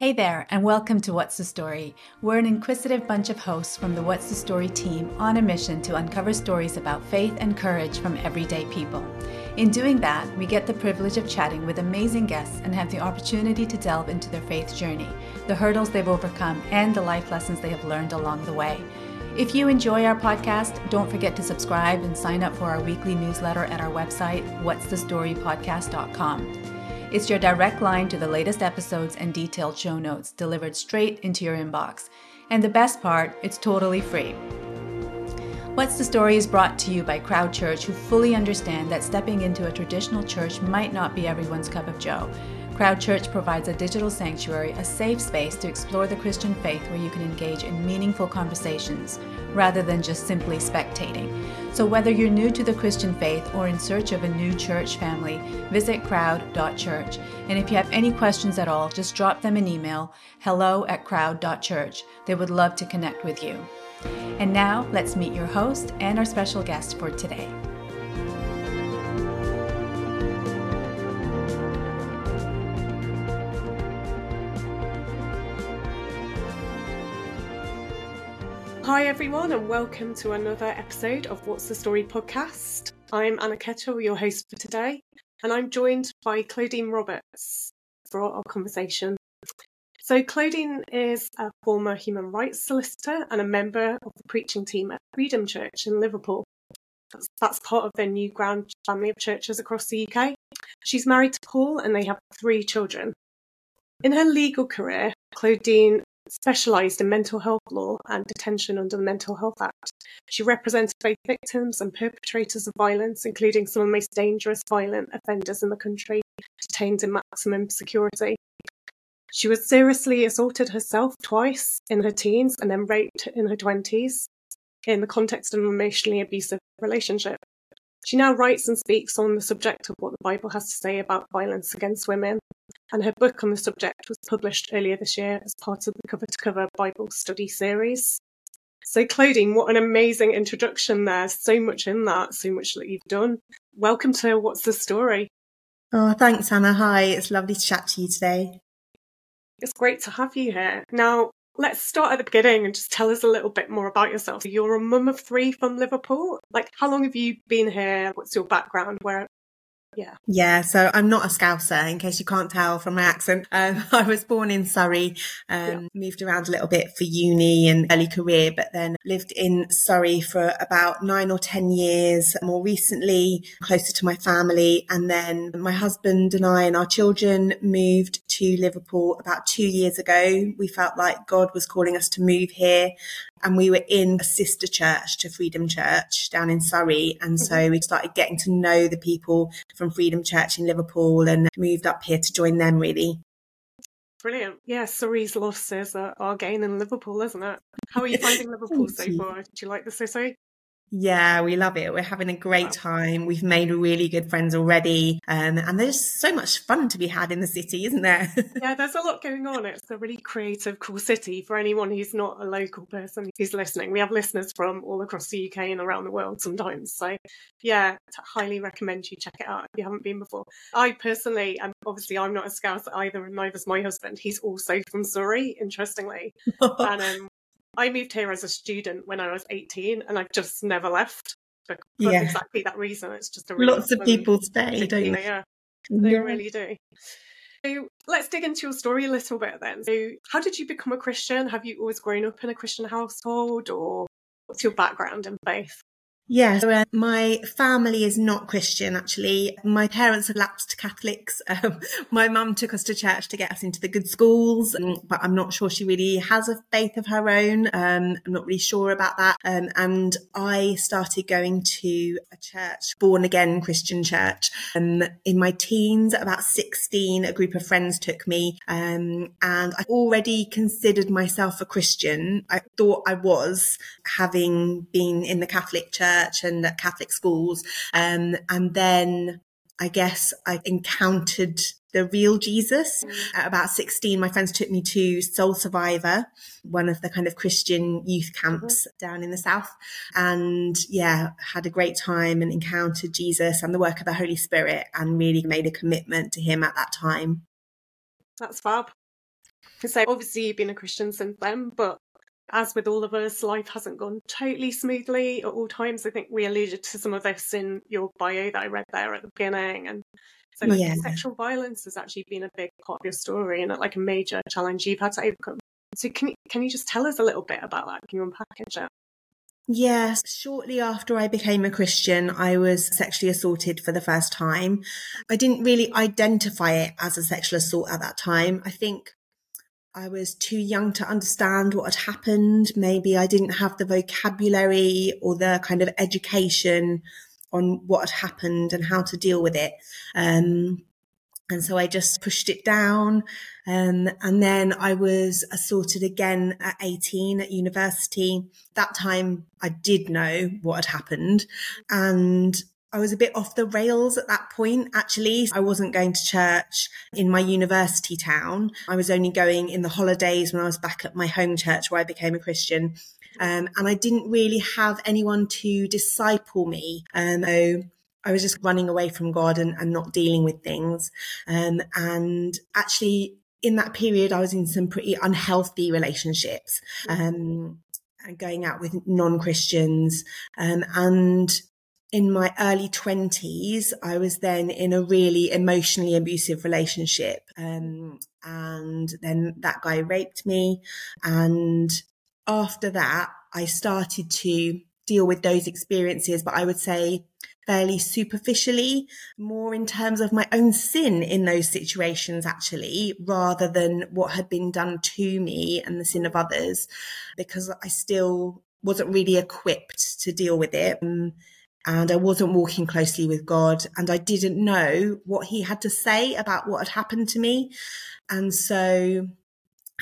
Hey there, and welcome to What's the Story. We're an inquisitive bunch of hosts from the What's the Story team on a mission to uncover stories about faith and courage from everyday people. In doing that, we get the privilege of chatting with amazing guests and have the opportunity to delve into their faith journey, the hurdles they've overcome, and the life lessons they have learned along the way. If you enjoy our podcast, don't forget to subscribe and sign up for our weekly newsletter at our website, what'sthestorypodcast.com. It's your direct line to the latest episodes and detailed show notes delivered straight into your inbox. And the best part, it's totally free. What's the Story is brought to you by Crowd Church, who fully understand that stepping into a traditional church might not be everyone's cup of joe. Crowd Church provides a digital sanctuary, a safe space to explore the Christian faith where you can engage in meaningful conversations rather than just simply spectating. So, whether you're new to the Christian faith or in search of a new church family, visit crowd.church. And if you have any questions at all, just drop them an email hello at crowd.church. They would love to connect with you. And now, let's meet your host and our special guest for today. Hi, everyone, and welcome to another episode of What's the Story podcast. I'm Anna Kettle, your host for today, and I'm joined by Claudine Roberts for our conversation. So, Claudine is a former human rights solicitor and a member of the preaching team at Freedom Church in Liverpool. That's, that's part of their New Ground family of churches across the UK. She's married to Paul, and they have three children. In her legal career, Claudine specialised in mental health law and detention under the Mental Health Act. She represented both victims and perpetrators of violence, including some of the most dangerous violent offenders in the country, detained in maximum security. She was seriously assaulted herself twice in her teens and then raped in her 20s in the context of an emotionally abusive relationship. She now writes and speaks on the subject of what the Bible has to say about violence against women and her book on the subject was published earlier this year as part of the Cover to Cover Bible study series. So, Claudine, what an amazing introduction there. So much in that, so much that you've done. Welcome to What's the Story? Oh, thanks, Anna. Hi, it's lovely to chat to you today. It's great to have you here. Now, let's start at the beginning and just tell us a little bit more about yourself. You're a mum of three from Liverpool. Like, how long have you been here? What's your background? Where yeah. Yeah. So I'm not a Scouser, in case you can't tell from my accent. Um, I was born in Surrey, um, yeah. moved around a little bit for uni and early career, but then lived in Surrey for about nine or 10 years, more recently closer to my family. And then my husband and I and our children moved to Liverpool about two years ago. We felt like God was calling us to move here and we were in a sister church to Freedom Church down in Surrey. And so mm-hmm. we started getting to know the people from Freedom Church in Liverpool and moved up here to join them really. Brilliant. Yeah, Surrey's losses are, are gain in Liverpool, isn't it? How are you finding Liverpool so far? Do you like the city? Yeah, we love it. We're having a great time. We've made really good friends already. Um, and there's so much fun to be had in the city, isn't there? yeah, there's a lot going on. It's a really creative, cool city for anyone who's not a local person who's listening. We have listeners from all across the UK and around the world sometimes. So, yeah, I highly recommend you check it out if you haven't been before. I personally, and obviously I'm not a scout either, and neither's my husband. He's also from Surrey, interestingly. and um, I moved here as a student when I was 18 and I've just never left for, yeah. exactly that reason. It's just a really Lots of people stay, don't they? Yeah, they yeah. really do. So let's dig into your story a little bit then. So, how did you become a Christian? Have you always grown up in a Christian household, or what's your background in faith? Yes, uh, my family is not Christian actually. My parents are lapsed Catholics. Um, my mum took us to church to get us into the good schools, um, but I'm not sure she really has a faith of her own. Um, I'm not really sure about that. Um, and I started going to a church, born again Christian church. Um, in my teens, about 16, a group of friends took me, um, and I already considered myself a Christian. I thought I was, having been in the Catholic church church and at Catholic schools. Um, and then I guess I encountered the real Jesus. At about 16, my friends took me to Soul Survivor, one of the kind of Christian youth camps mm-hmm. down in the South. And yeah, had a great time and encountered Jesus and the work of the Holy Spirit and really made a commitment to him at that time. That's fab. So obviously you've been a Christian since then, but as with all of us, life hasn't gone totally smoothly at all times. I think we alluded to some of this in your bio that I read there at the beginning. And so like, yeah. sexual violence has actually been a big part of your story and like a major challenge you've had to overcome. So can you, can you just tell us a little bit about that? Can you unpack it? Yes, shortly after I became a Christian, I was sexually assaulted for the first time. I didn't really identify it as a sexual assault at that time. I think I was too young to understand what had happened. Maybe I didn't have the vocabulary or the kind of education on what had happened and how to deal with it. Um, and so I just pushed it down. Um, and then I was assaulted again at 18 at university. That time I did know what had happened. And I was a bit off the rails at that point, actually. I wasn't going to church in my university town. I was only going in the holidays when I was back at my home church where I became a Christian. Um, and I didn't really have anyone to disciple me. Um, so I was just running away from God and, and not dealing with things. Um, and actually, in that period, I was in some pretty unhealthy relationships, um, and going out with non Christians. Um, and in my early 20s, I was then in a really emotionally abusive relationship. Um, and then that guy raped me. And after that, I started to deal with those experiences, but I would say fairly superficially, more in terms of my own sin in those situations, actually, rather than what had been done to me and the sin of others, because I still wasn't really equipped to deal with it. Um, and I wasn't walking closely with God, and I didn't know what He had to say about what had happened to me. And so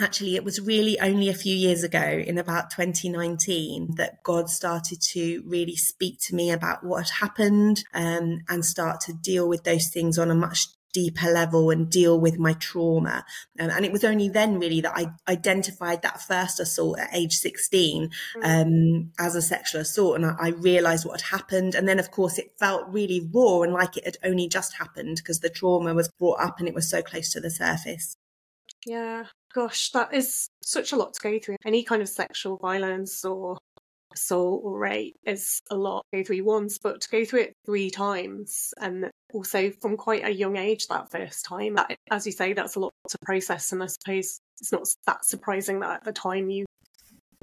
actually it was really only a few years ago in about 2019 that god started to really speak to me about what had happened um, and start to deal with those things on a much deeper level and deal with my trauma um, and it was only then really that i identified that first assault at age 16 mm. um, as a sexual assault and I, I realized what had happened and then of course it felt really raw and like it had only just happened because the trauma was brought up and it was so close to the surface yeah Gosh, that is such a lot to go through. Any kind of sexual violence or assault or rape is a lot to go through once, but to go through it three times and also from quite a young age that first time, that, as you say, that's a lot to process. And I suppose it's not that surprising that at the time you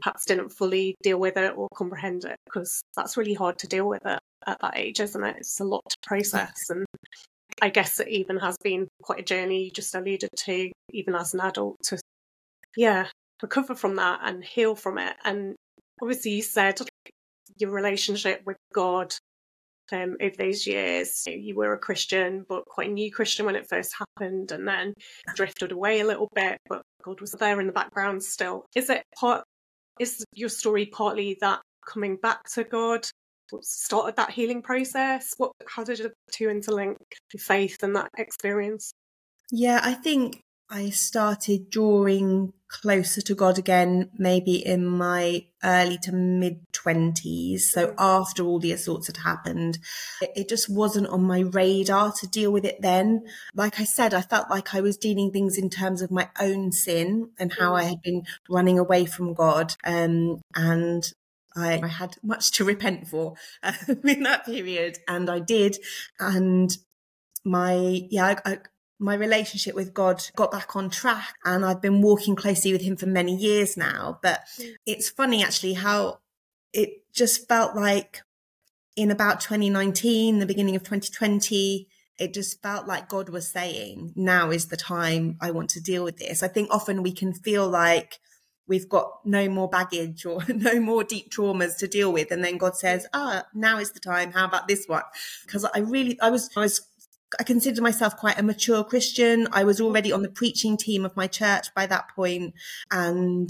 perhaps didn't fully deal with it or comprehend it because that's really hard to deal with it at that age, isn't it? It's a lot to process. And I guess it even has been quite a journey you just alluded to, even as an adult, to yeah, recover from that and heal from it. And obviously, you said your relationship with God um, over those years. You were a Christian, but quite a new Christian when it first happened, and then drifted away a little bit, but God was there in the background still. Is it part? Is your story partly that coming back to God started that healing process? What, how did the two interlink faith and that experience? Yeah, I think I started drawing closer to God again, maybe in my early to mid 20s. So after all the assaults had happened, it, just wasn't on my radar to deal with it then. Like I said, I felt like I was dealing things in terms of my own sin and how I had been running away from God. Um, and I, I had much to repent for in that period, and I did. And my yeah, I, my relationship with God got back on track, and I've been walking closely with Him for many years now. But it's funny actually how it just felt like in about 2019, the beginning of 2020 it just felt like God was saying, now is the time I want to deal with this. I think often we can feel like we've got no more baggage or no more deep traumas to deal with. And then God says, ah, now is the time. How about this one? Because I really, I was, I was, I considered myself quite a mature Christian. I was already on the preaching team of my church by that point, And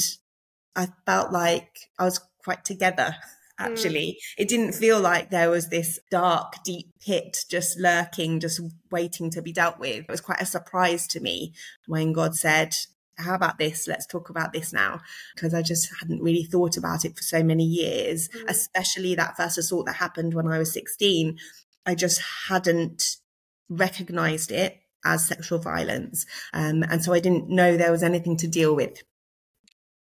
I felt like I was quite together actually. Mm. It didn't feel like there was this dark, deep pit just lurking, just waiting to be dealt with. It was quite a surprise to me when God said, how about this? Let's talk about this now. Because I just hadn't really thought about it for so many years, mm. especially that first assault that happened when I was 16. I just hadn't recognized it as sexual violence. Um, and so I didn't know there was anything to deal with.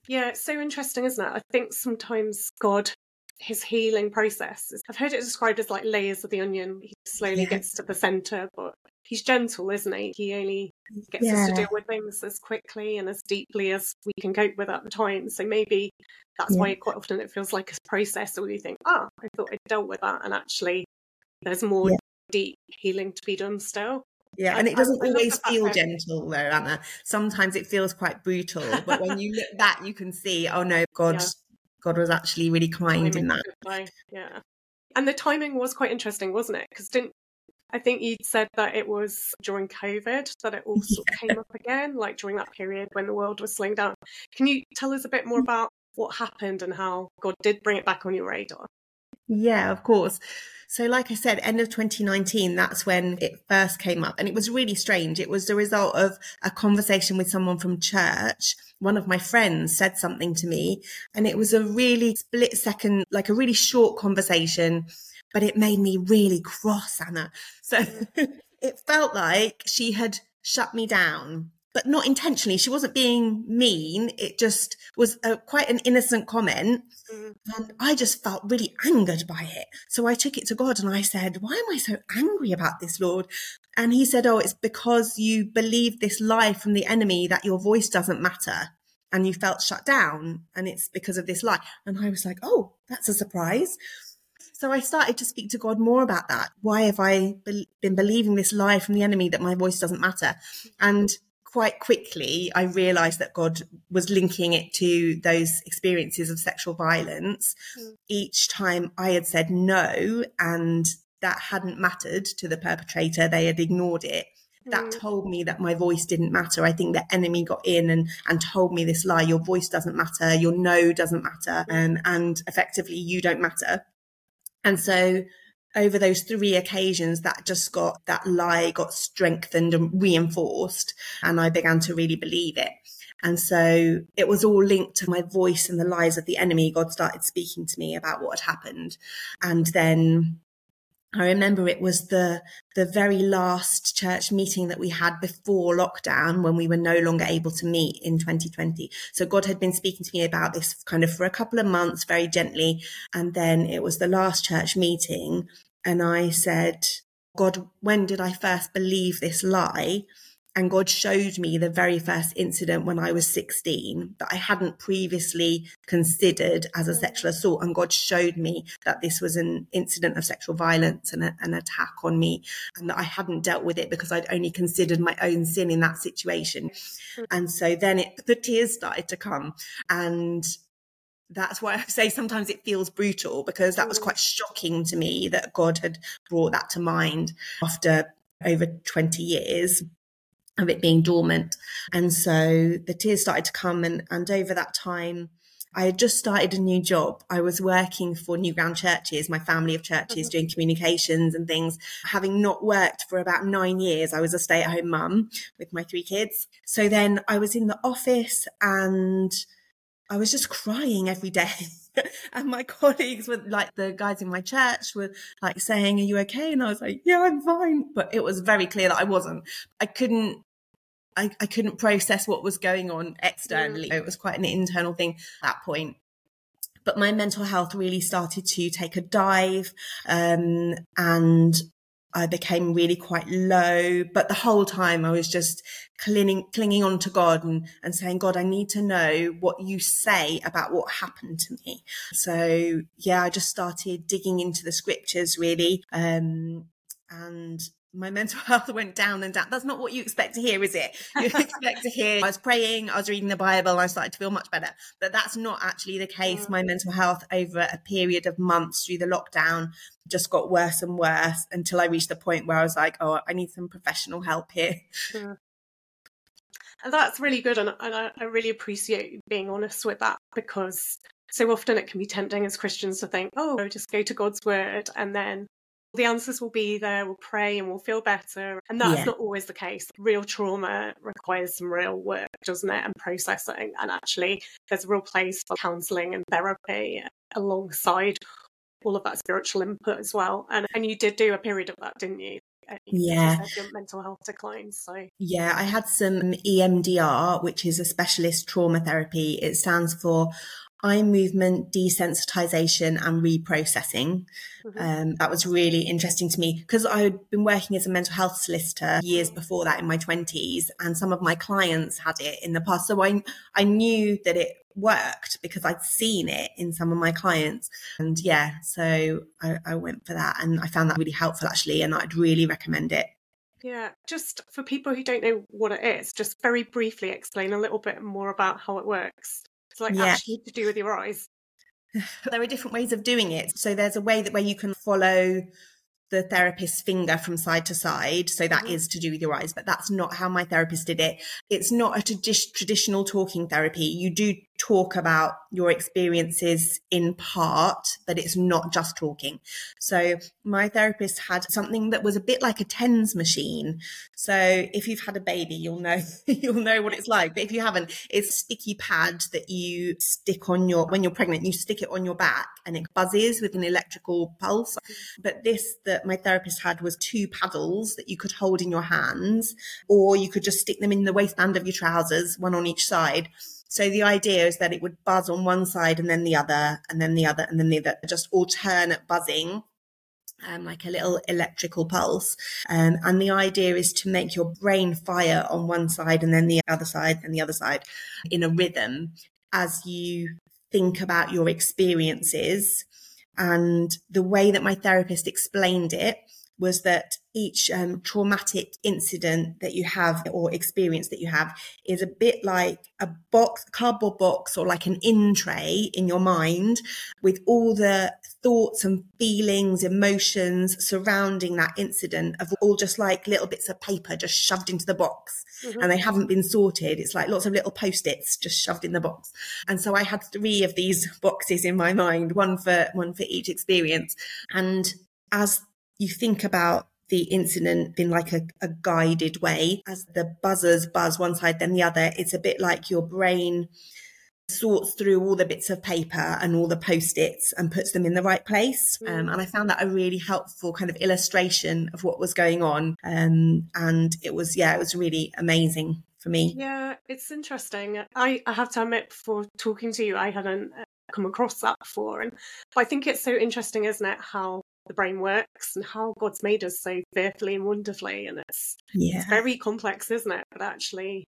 Yeah, it's so interesting, isn't it? I think sometimes God, his healing process, I've heard it described as like layers of the onion. He slowly yeah. gets to the center, but he's gentle, isn't he? He only gets yeah. us to deal with things as quickly and as deeply as we can cope with at the time. So maybe that's yeah. why quite often it feels like a process where you think, ah, oh, I thought I dealt with that. And actually, there's more deep healing to be done still. Yeah, and it doesn't always feel gentle though, Anna. Sometimes it feels quite brutal, but when you look back, you can see, oh no, God, yeah. God was actually really kind in that. Yeah, and the timing was quite interesting, wasn't it? Because didn't I think you said that it was during COVID that it all sort of came up again, like during that period when the world was slowing down. Can you tell us a bit more about what happened and how God did bring it back on your radar? Yeah, of course. So, like I said, end of 2019, that's when it first came up. And it was really strange. It was the result of a conversation with someone from church. One of my friends said something to me, and it was a really split second, like a really short conversation, but it made me really cross, Anna. So it felt like she had shut me down but not intentionally. She wasn't being mean. It just was a, quite an innocent comment. Mm. And I just felt really angered by it. So I took it to God and I said, Why am I so angry about this, Lord? And he said, Oh, it's because you believe this lie from the enemy that your voice doesn't matter. And you felt shut down. And it's because of this lie. And I was like, Oh, that's a surprise. So I started to speak to God more about that. Why have I be- been believing this lie from the enemy that my voice doesn't matter? And quite quickly, I realized that God was linking it to those experiences of sexual violence. Mm. Each time I had said no, and that hadn't mattered to the perpetrator, they had ignored it. That mm. told me that my voice didn't matter. I think the enemy got in and, and told me this lie. Your voice doesn't matter. Your no doesn't matter. Um, and effectively, you don't matter. And so over those three occasions that just got that lie got strengthened and reinforced and i began to really believe it. And so it was all linked to my voice and the lies of the enemy god started speaking to me about what had happened. And then I remember it was the the very last church meeting that we had before lockdown when we were no longer able to meet in 2020. So God had been speaking to me about this kind of for a couple of months very gently and then it was the last church meeting and I said, God, when did I first believe this lie? And God showed me the very first incident when I was 16 that I hadn't previously considered as a sexual assault. And God showed me that this was an incident of sexual violence and a, an attack on me and that I hadn't dealt with it because I'd only considered my own sin in that situation. And so then it, the tears started to come and that's why I say sometimes it feels brutal because that was mm. quite shocking to me that God had brought that to mind after over 20 years of it being dormant. And so the tears started to come and, and over that time, I had just started a new job. I was working for New Ground Churches, my family of churches, mm-hmm. doing communications and things. Having not worked for about nine years, I was a stay at home mum with my three kids. So then I was in the office and I was just crying every day. and my colleagues were like, the guys in my church were like saying, Are you okay? And I was like, Yeah, I'm fine. But it was very clear that I wasn't. I couldn't I, I couldn't process what was going on externally. Yeah. It was quite an internal thing at that point. But my mental health really started to take a dive. Um, and I became really quite low, but the whole time I was just clinging, clinging on to God and, and saying, God, I need to know what you say about what happened to me. So yeah, I just started digging into the scriptures really. Um, and my mental health went down and down. That's not what you expect to hear, is it? You expect to hear I was praying, I was reading the Bible, I started to feel much better. But that's not actually the case. Mm. My mental health over a period of months through the lockdown just got worse and worse until I reached the point where I was like, oh, I need some professional help here. Yeah. And that's really good. And, and I, I really appreciate being honest with that because so often it can be tempting as Christians to think, oh, just go to God's word and then the answers will be there, we'll pray and we'll feel better. And that's yeah. not always the case. Real trauma requires some real work, doesn't it? And processing. And actually, there's a real place for counselling and therapy alongside all of that spiritual input as well. And and you did do a period of that, didn't you? yeah, mental health declines. So yeah, I had some EMDR, which is a specialist trauma therapy. It stands for eye movement desensitization and reprocessing. Mm-hmm. Um, that was really interesting to me because I had been working as a mental health solicitor years before that in my 20s, and some of my clients had it in the past. So I, I knew that it worked because I'd seen it in some of my clients. And yeah, so I, I went for that and I found that really helpful actually, and I'd really recommend it. Yeah, just for people who don't know what it is, just very briefly explain a little bit more about how it works. It's like yeah. actually to do with your eyes. there are different ways of doing it. So there's a way that where you can follow the therapist's finger from side to side. So that mm-hmm. is to do with your eyes, but that's not how my therapist did it. It's not a tradi- traditional talking therapy. You do talk about your experiences in part, but it's not just talking. So my therapist had something that was a bit like a TENS machine. So if you've had a baby, you'll know, you'll know what it's like. But if you haven't, it's sticky pad that you stick on your, when you're pregnant, you stick it on your back and it buzzes with an electrical pulse. But this that my therapist had was two paddles that you could hold in your hands, or you could just stick them in the waistband of your trousers, one on each side so the idea is that it would buzz on one side and then the other, and then the other, and then the other, just alternate buzzing. Um, like a little electrical pulse. Um, and the idea is to make your brain fire on one side and then the other side and the other side in a rhythm as you think about your experiences. And the way that my therapist explained it was that each um, traumatic incident that you have or experience that you have is a bit like a box, cardboard box, or like an in tray in your mind with all the thoughts and feelings, emotions surrounding that incident of all just like little bits of paper just shoved into the box. Mm-hmm. And they haven't been sorted. It's like lots of little post-its just shoved in the box. And so I had three of these boxes in my mind, one for one for each experience. And as you think about the incident in like a, a, guided way. As the buzzers buzz one side then the other it's a bit like your brain sorts through all the bits of paper and all the post-its and puts them in the right place. Mm. um, and i found that a really helpful kind of illustration of what was going on. Um, and it was yeah it was really amazing for me. Yeah it's interesting. I, I have to admit before talking to you i hadn't uh, come across that before. And i think it's so interesting isn't it how the brain works and how God's made us so fearfully and wonderfully. And it's, yeah. it's very complex, isn't it? But actually,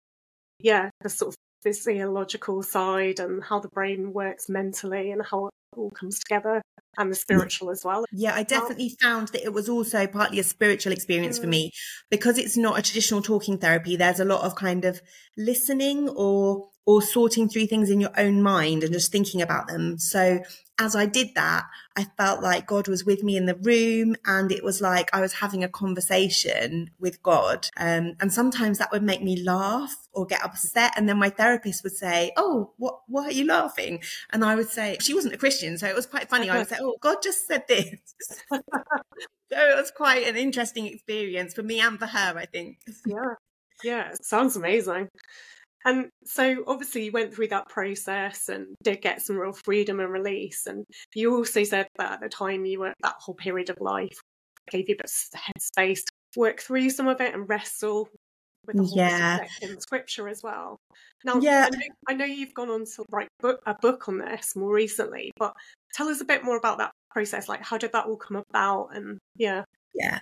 yeah, the sort of physiological side and how the brain works mentally and how it all comes together and the spiritual as well. Yeah, I definitely found that it was also partly a spiritual experience mm. for me because it's not a traditional talking therapy. There's a lot of kind of listening or or sorting through things in your own mind and just thinking about them. So as I did that, I felt like God was with me in the room and it was like I was having a conversation with God. Um, and sometimes that would make me laugh or get upset. And then my therapist would say, Oh, what, why are you laughing? And I would say, she wasn't a Christian. So it was quite funny. I would say, Oh, God just said this. so it was quite an interesting experience for me and for her, I think. Yeah. Yeah. Sounds amazing. And so obviously you went through that process and did get some real freedom and release. And you also said that at the time you were that whole period of life gave you a bit of headspace to work through some of it and wrestle with the whole yeah. in scripture as well. Now, yeah. I know, I know you've gone on to write book, a book on this more recently, but tell us a bit more about that process. Like, how did that all come about? And yeah. Yeah.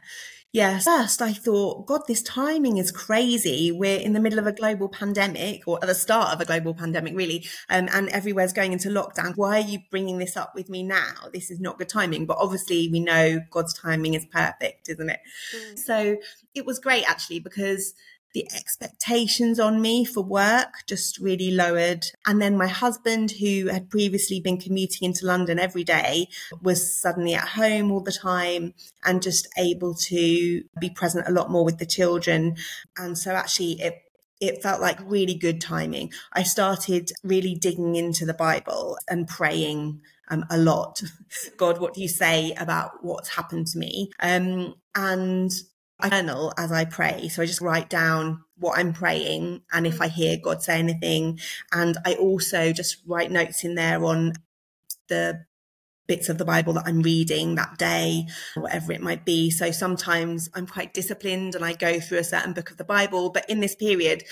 Yeah. First, I thought, God, this timing is crazy. We're in the middle of a global pandemic or at the start of a global pandemic, really. Um, and everywhere's going into lockdown. Why are you bringing this up with me now? This is not good timing. But obviously, we know God's timing is perfect, isn't it? Mm. So it was great, actually, because the expectations on me for work just really lowered. And then my husband, who had previously been commuting into London every day, was suddenly at home all the time and just able to be present a lot more with the children. And so actually it it felt like really good timing. I started really digging into the Bible and praying um, a lot. God, what do you say about what's happened to me? Um, and I journal as I pray. So I just write down what I'm praying and if I hear God say anything. And I also just write notes in there on the bits of the Bible that I'm reading that day, whatever it might be. So sometimes I'm quite disciplined and I go through a certain book of the Bible. But in this period,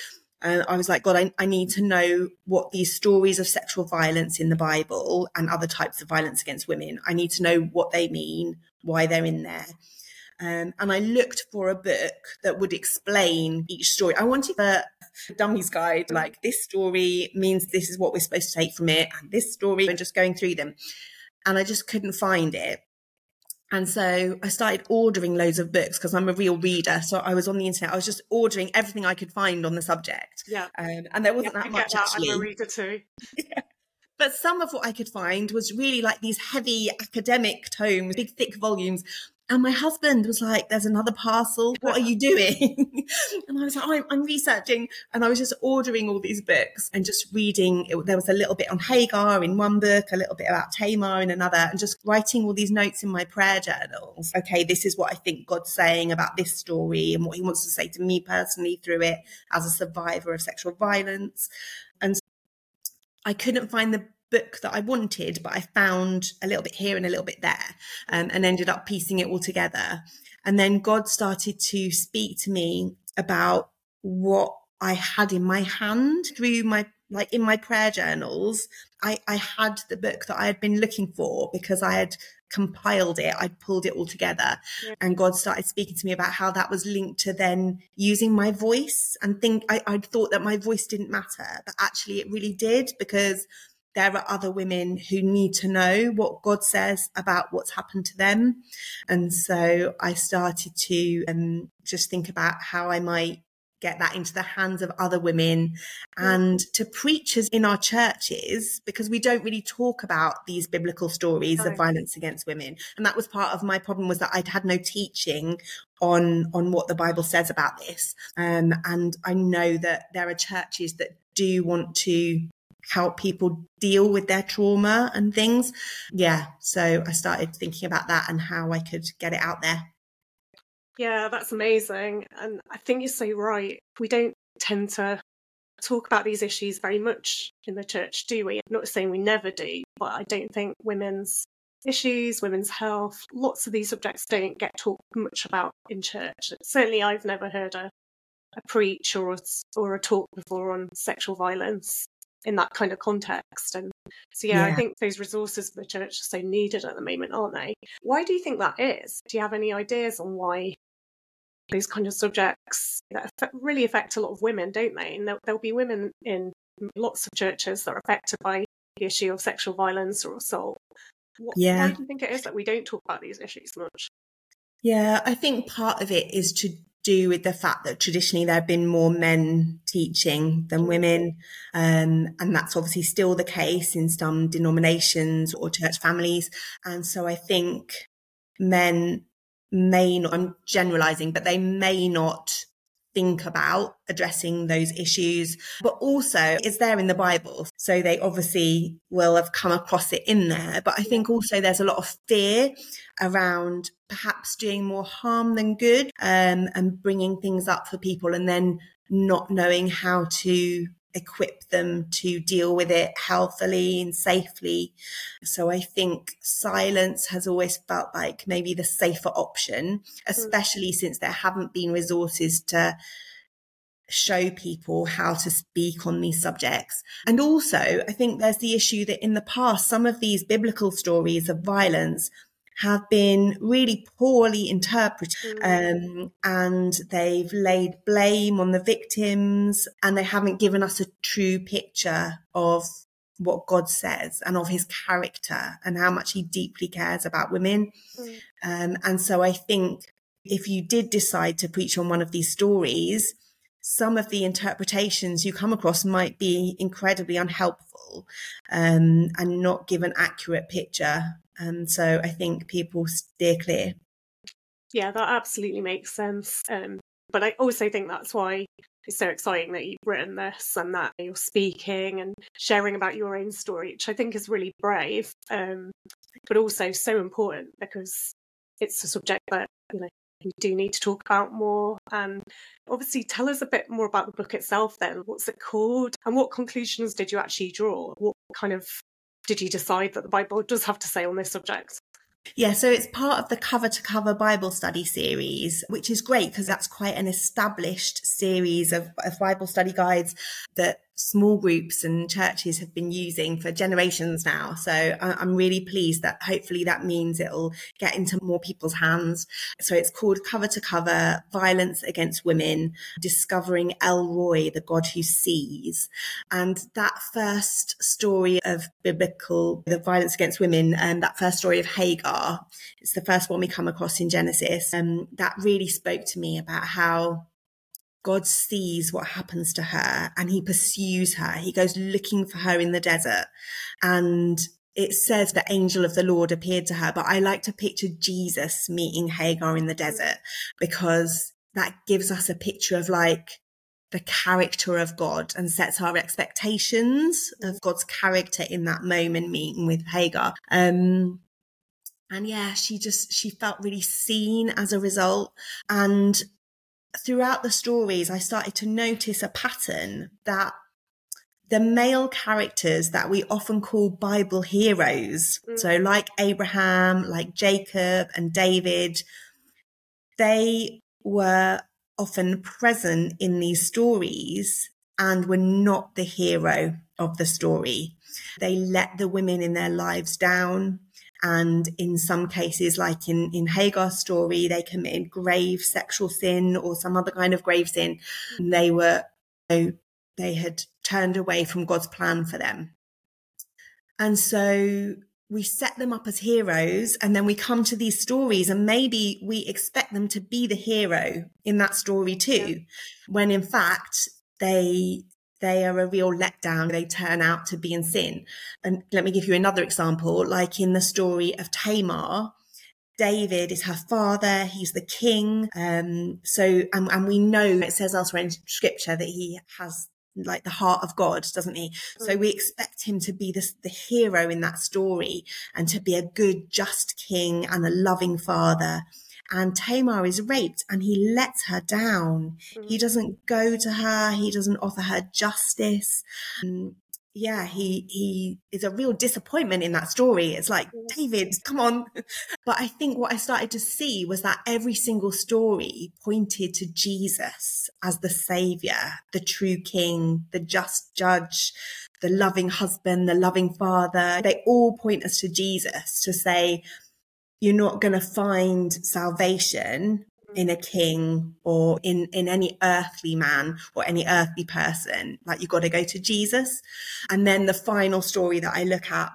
uh, I was like, God, I, I need to know what these stories of sexual violence in the Bible and other types of violence against women, I need to know what they mean, why they're in there. Um, and I looked for a book that would explain each story. I wanted a dummy's guide, like this story means this is what we're supposed to take from it, and this story, and just going through them. And I just couldn't find it. And so I started ordering loads of books because I'm a real reader. So I was on the internet. I was just ordering everything I could find on the subject. Yeah. Um, and there wasn't yeah, that much that. actually. I'm a reader too. yeah. But some of what I could find was really like these heavy academic tomes, big thick volumes and my husband was like, There's another parcel. What are you doing? and I was like, oh, I'm, I'm, researching. And I was just ordering all these books and just reading. It, there was a little bit on Hagar in one book, a little bit about Tamar in another, and just writing all these notes in my prayer journals. Okay, this is what I think God's saying about this story and what he wants to say to me personally through it as a survivor of sexual violence. And I couldn't find the book that I wanted, but I found a little bit here and a little bit there um, and ended up piecing it all together. And then God started to speak to me about what I had in my hand through my like in my prayer journals. I, I had the book that I had been looking for because I had compiled it, I'd pulled it all together. Yeah. And God started speaking to me about how that was linked to then using my voice and think I, I'd thought that my voice didn't matter, but actually it really did because there are other women who need to know what God says about what's happened to them. And so I started to um, just think about how I might get that into the hands of other women and to preachers in our churches because we don't really talk about these biblical stories of violence against women. And that was part of my problem was that I'd had no teaching on on what the bible says about this. Um, and I know that there are churches that do want to help people deal with their trauma and things. Yeah. So I started thinking about that and how I could get it out there. Yeah, that's amazing. And I think you're so right. We don't tend to talk about these issues very much in the church, do we? I'm not saying we never do, but I don't think women's issues, women's health, lots of these subjects don't get talked much about in church. Certainly, I've never heard a, a preach or a, or a talk before on sexual violence in that kind of context. And so, yeah, yeah, I think those resources for the church are so needed at the moment, aren't they? Why do you think that is? Do you have any ideas on why these kind of subjects that really affect a lot of women, don't they? And there'll, there'll be women in lots of churches that are affected by the issue of sexual violence or assault. What, yeah. Why do you think it is that we don't talk about these issues much? Yeah, I think part of it is to do with the fact that traditionally there have been more men teaching than women. Um, and that's obviously still the case in some denominations or church families. And so I think men may not, I'm generalizing, but they may not think about addressing those issues, but also it's there in the Bible. So they obviously will have come across it in there. But I think also there's a lot of fear around perhaps doing more harm than good um, and bringing things up for people and then not knowing how to equip them to deal with it healthily and safely. So I think silence has always felt like maybe the safer option, hmm. especially since there haven't been resources to show people how to speak on these subjects. And also, I think there's the issue that in the past, some of these biblical stories of violence have been really poorly interpreted mm. um, and they've laid blame on the victims and they haven't given us a true picture of what God says and of his character and how much he deeply cares about women. Mm. Um, and so I think if you did decide to preach on one of these stories, some of the interpretations you come across might be incredibly unhelpful um, and not give an accurate picture and so I think people steer clear. Yeah, that absolutely makes sense. Um, but I also think that's why it's so exciting that you've written this and that you're speaking and sharing about your own story, which I think is really brave, um, but also so important because it's a subject that you know we do need to talk about more. And obviously, tell us a bit more about the book itself. Then, what's it called, and what conclusions did you actually draw? What kind of did you decide that the Bible does have to say on this subject? Yeah, so it's part of the cover to cover Bible study series, which is great because that's quite an established series of, of Bible study guides that small groups and churches have been using for generations now. So I'm really pleased that hopefully that means it'll get into more people's hands. So it's called Cover to Cover Violence Against Women, Discovering El Roi, the God Who Sees. And that first story of biblical, the violence against women, and um, that first story of Hagar, it's the first one we come across in Genesis. Um, that really spoke to me about how God sees what happens to her and he pursues her. He goes looking for her in the desert. And it says the angel of the Lord appeared to her, but I like to picture Jesus meeting Hagar in the desert because that gives us a picture of like the character of God and sets our expectations of God's character in that moment meeting with Hagar. Um, and yeah, she just, she felt really seen as a result. And throughout the stories, I started to notice a pattern that the male characters that we often call Bible heroes, mm. so like Abraham, like Jacob and David, they were often present in these stories and were not the hero of the story. They let the women in their lives down. And in some cases, like in, in Hagar's story, they committed grave sexual sin or some other kind of grave sin. And they were, they had turned away from God's plan for them. And so we set them up as heroes and then we come to these stories and maybe we expect them to be the hero in that story too, yeah. when in fact they they are a real letdown. They turn out to be in sin. And let me give you another example, like in the story of Tamar. David is her father. He's the king. Um, so, and, and we know it says elsewhere in scripture that he has like the heart of God, doesn't he? Mm. So we expect him to be the, the hero in that story and to be a good, just king and a loving father and Tamar is raped and he lets her down. Mm. He doesn't go to her. He doesn't offer her justice. Um, yeah, he, he is a real disappointment in that story. It's like, mm. David, come on. But I think what I started to see was that every single story pointed to Jesus as the savior, the true king, the just judge, the loving husband, the loving father. They all point us to Jesus to say, you're not going to find salvation in a king or in, in any earthly man or any earthly person. Like you've got to go to Jesus. And then the final story that I look at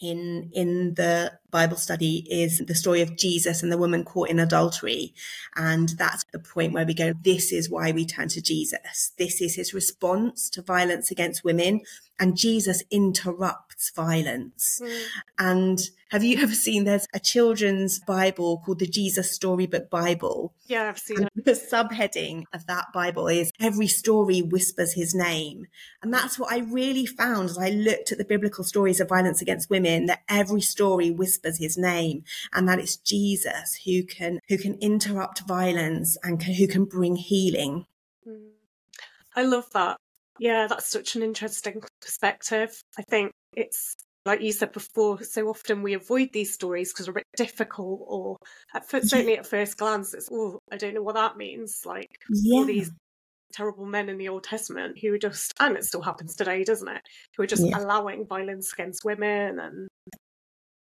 in in the Bible study is the story of Jesus and the woman caught in adultery. And that's the point where we go, this is why we turn to Jesus. This is his response to violence against women. And Jesus interrupts violence. Mm. And have you ever seen there's a children's Bible called the Jesus Storybook Bible? Yeah, I've seen it. The subheading of that Bible is Every Story Whispers His Name. And that's what I really found as I looked at the biblical stories of violence against women, that every story whispers his name and that it's Jesus who can, who can interrupt violence and can, who can bring healing. Mm. I love that. Yeah, that's such an interesting perspective. I think it's like you said before, so often we avoid these stories because they're a bit difficult, or at first, certainly at first glance, it's oh, I don't know what that means. Like yeah. all these terrible men in the Old Testament who are just, and it still happens today, doesn't it? Who are just yeah. allowing violence against women, and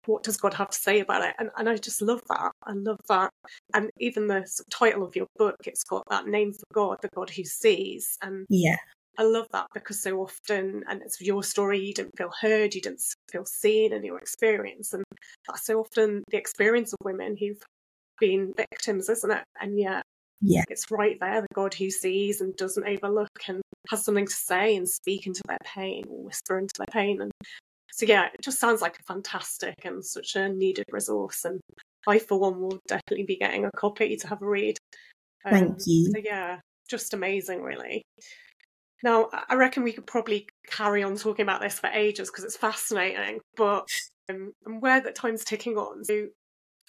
what does God have to say about it? And, and I just love that. I love that. And even the title of your book, it's got that name for God, the God who sees. And yeah, I love that because so often, and it's your story, you didn't feel heard, you didn't feel seen in your experience. And that's so often the experience of women who've been victims, isn't it? And yet, yeah. it's right there, the God who sees and doesn't overlook and has something to say and speak into their pain or whisper into their pain. And so, yeah, it just sounds like a fantastic and such a needed resource. And I, for one, will definitely be getting a copy to have a read. Um, Thank you. So, yeah, just amazing, really. Now, I reckon we could probably carry on talking about this for ages because it's fascinating, but um, I'm aware that time's ticking on. So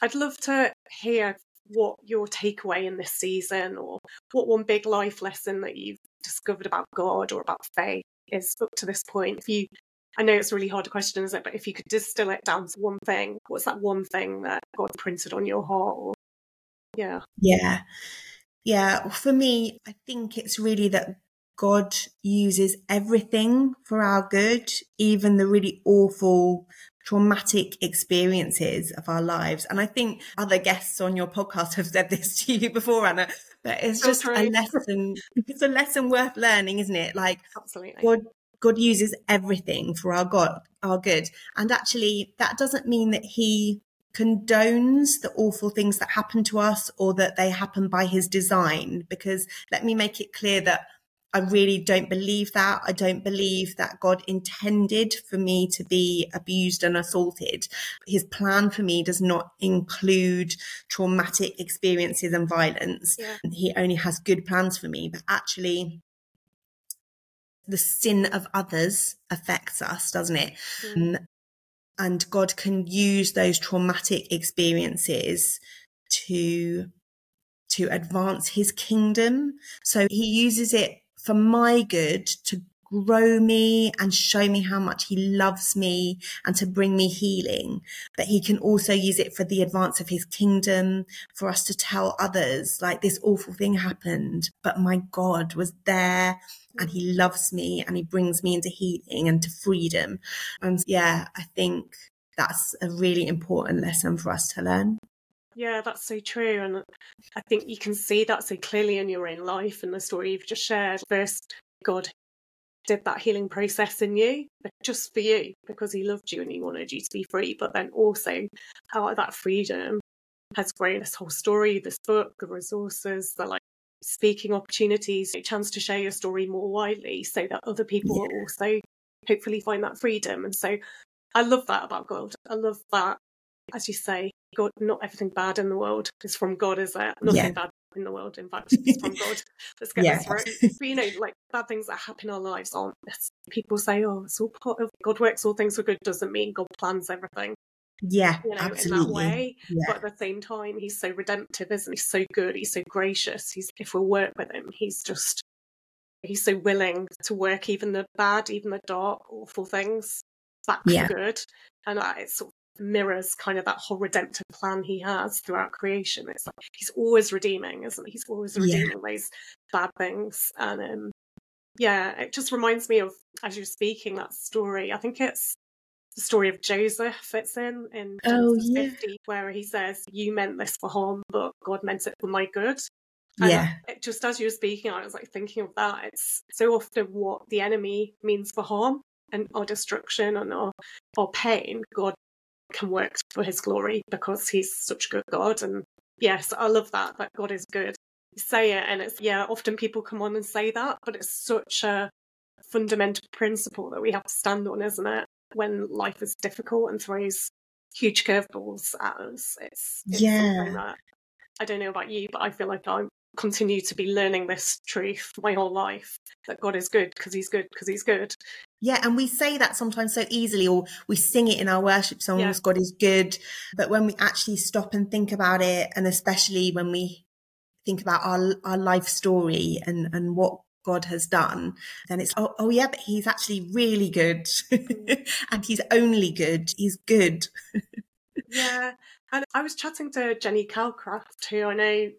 I'd love to hear what your takeaway in this season or what one big life lesson that you've discovered about God or about faith is up to this point. If you, I know it's a really hard question, isn't it? But if you could distill it down to one thing, what's that one thing that God printed on your heart? Or, yeah. Yeah. Yeah. For me, I think it's really that God uses everything for our good, even the really awful, traumatic experiences of our lives. And I think other guests on your podcast have said this to you before, Anna, but it's just a lesson. It's a lesson worth learning, isn't it? Like, absolutely. God, God uses everything for our God, our good. And actually, that doesn't mean that He condones the awful things that happen to us or that they happen by His design. Because let me make it clear that I really don't believe that. I don't believe that God intended for me to be abused and assaulted. His plan for me does not include traumatic experiences and violence. Yeah. He only has good plans for me, but actually, the sin of others affects us, doesn't it? Mm. And God can use those traumatic experiences to to advance his kingdom. So he uses it for my good to grow me and show me how much he loves me and to bring me healing. But he can also use it for the advance of his kingdom, for us to tell others, like this awful thing happened, but my God was there and he loves me and he brings me into healing and to freedom. And yeah, I think that's a really important lesson for us to learn. Yeah, that's so true. And I think you can see that so clearly in your own life and the story you've just shared. First, God did that healing process in you just for you because he loved you and he wanted you to be free. But then also, how that freedom has grown this whole story, this book, the resources, the like speaking opportunities, a chance to share your story more widely so that other people yeah. will also hopefully find that freedom. And so I love that about God. I love that, as you say, God, not everything bad in the world is from God, is there? Nothing yeah. bad in the world, in fact, it's from God. Let's get yeah. this right. But you know, like bad things that happen in our lives aren't. People say, "Oh, it's all part of God works all things for good." Doesn't mean God plans everything. Yeah, you know, absolutely. in that way. Yeah. But at the same time, He's so redemptive, isn't He? He's so good. He's so gracious. He's if we work with Him, He's just He's so willing to work even the bad, even the dark, awful things back yeah. for good. And uh, it's sort of mirrors kind of that whole redemptive plan he has throughout creation. It's like he's always redeeming, isn't he? He's always redeeming yeah. those bad things. And um, yeah, it just reminds me of as you're speaking that story. I think it's the story of Joseph. It's in in oh, yeah. 50 where he says, "You meant this for harm, but God meant it for my good." And yeah. It, just as you were speaking, I was like thinking of that. It's so often what the enemy means for harm and our destruction and our, our pain, God can work for his glory because he's such a good God. And yes, I love that, that God is good. You say it, and it's, yeah, often people come on and say that, but it's such a fundamental principle that we have to stand on, isn't it? When life is difficult and throws huge curveballs at us. It's, it's yeah. That, I don't know about you, but I feel like I continue to be learning this truth my whole life that God is good because he's good because he's good. Yeah, and we say that sometimes so easily, or we sing it in our worship songs, yeah. God is good. But when we actually stop and think about it, and especially when we think about our our life story and and what God has done, then it's oh, oh yeah, but He's actually really good, mm. and He's only good. He's good. yeah, and I was chatting to Jenny Calcraft, who I know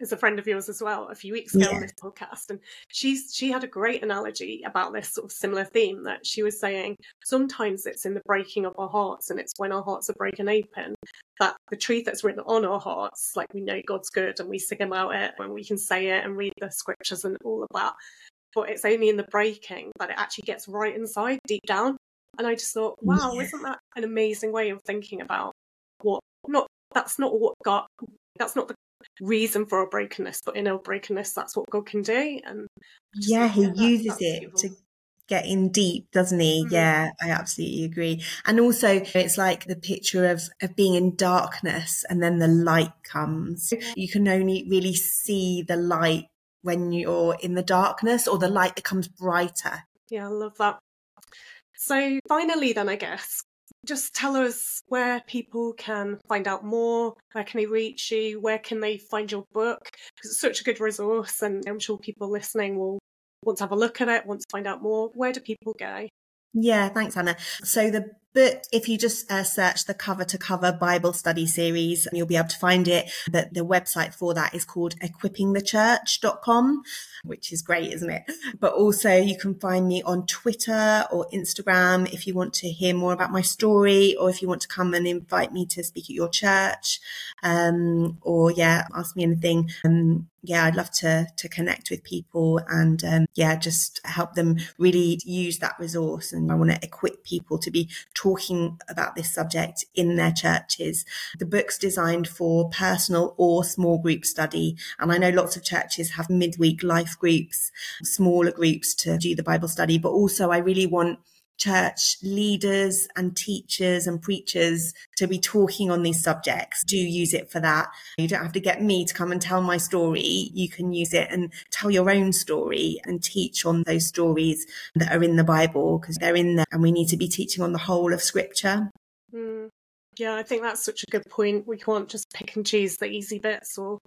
is a friend of yours as well a few weeks ago yeah. on this podcast and she's she had a great analogy about this sort of similar theme that she was saying sometimes it's in the breaking of our hearts and it's when our hearts are breaking open that the truth that's written on our hearts like we know god's good and we sing about it and we can say it and read the scriptures and all of that but it's only in the breaking that it actually gets right inside deep down and i just thought wow yeah. isn't that an amazing way of thinking about what not that's not what god that's not the reason for our brokenness, but in our brokenness, that's what God can do. And yeah, He uses it beautiful. to get in deep, doesn't he? Mm-hmm. Yeah, I absolutely agree. And also, it's like the picture of of being in darkness, and then the light comes. You can only really see the light when you're in the darkness, or the light becomes brighter. Yeah, I love that. So finally, then I guess just tell us where people can find out more, where can they reach you, where can they find your book? Because it's such a good resource, and I'm sure people listening will want to have a look at it, want to find out more. Where do people go? Yeah, thanks, Anna. So the book, if you just uh, search the cover to cover Bible study series, you'll be able to find it. But the website for that is called equippingthechurch.com, which is great, isn't it? But also you can find me on Twitter or Instagram if you want to hear more about my story or if you want to come and invite me to speak at your church. Um, or yeah, ask me anything. Um, yeah, I'd love to to connect with people and um, yeah, just help them really use that resource. And I want to equip people to be talking about this subject in their churches. The book's designed for personal or small group study, and I know lots of churches have midweek life groups, smaller groups to do the Bible study, but also I really want church leaders and teachers and preachers to be talking on these subjects. Do use it for that. You don't have to get me to come and tell my story. You can use it and tell your own story and teach on those stories that are in the Bible because they're in there and we need to be teaching on the whole of scripture. Mm. Yeah, I think that's such a good point. We can't just pick and choose the easy bits, or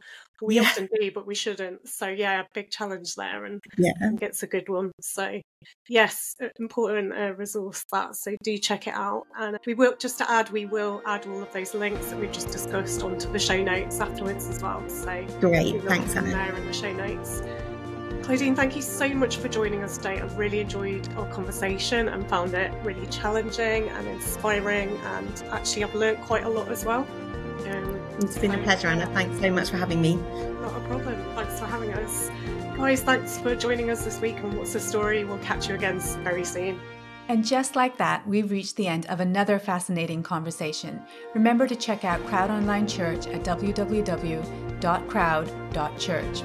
we Yeah. often do, but we shouldn't. So yeah, big challenge there, and Yeah. It's a good one. So yes, important uh, resource that. So do check it out. And we will just to add, we will add all of those links that we've just discussed onto the show notes afterwards as well. So Great. we Thanks, Anna. there in the show notes. Claudine, thank you so much for joining us today. I've really enjoyed our conversation and found it really challenging and inspiring. And actually, I've learnt quite a lot as well. It's been a pleasure, Anna. Thanks so much for having me. Not a problem. Thanks for having us. Guys, thanks for joining us this week on What's the Story. We'll catch you again very soon. And just like that, we've reached the end of another fascinating conversation. Remember to check out Crowd Online Church at www.crowd.church.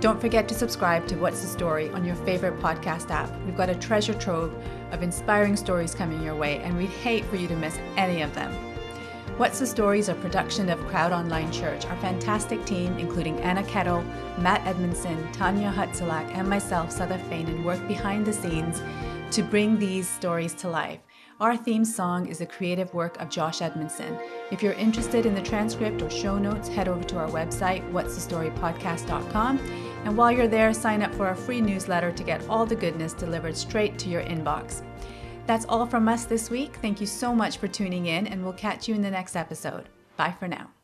Don't forget to subscribe to What's the Story on your favorite podcast app. We've got a treasure trove of inspiring stories coming your way, and we'd hate for you to miss any of them. What's the Story is a production of Crowd Online Church. Our fantastic team, including Anna Kettle, Matt Edmondson, Tanya Hutzelak, and myself, Suther Fainin, work behind the scenes to bring these stories to life. Our theme song is a creative work of Josh Edmondson. If you're interested in the transcript or show notes, head over to our website, what's the story podcast.com. And while you're there, sign up for our free newsletter to get all the goodness delivered straight to your inbox. That's all from us this week. Thank you so much for tuning in, and we'll catch you in the next episode. Bye for now.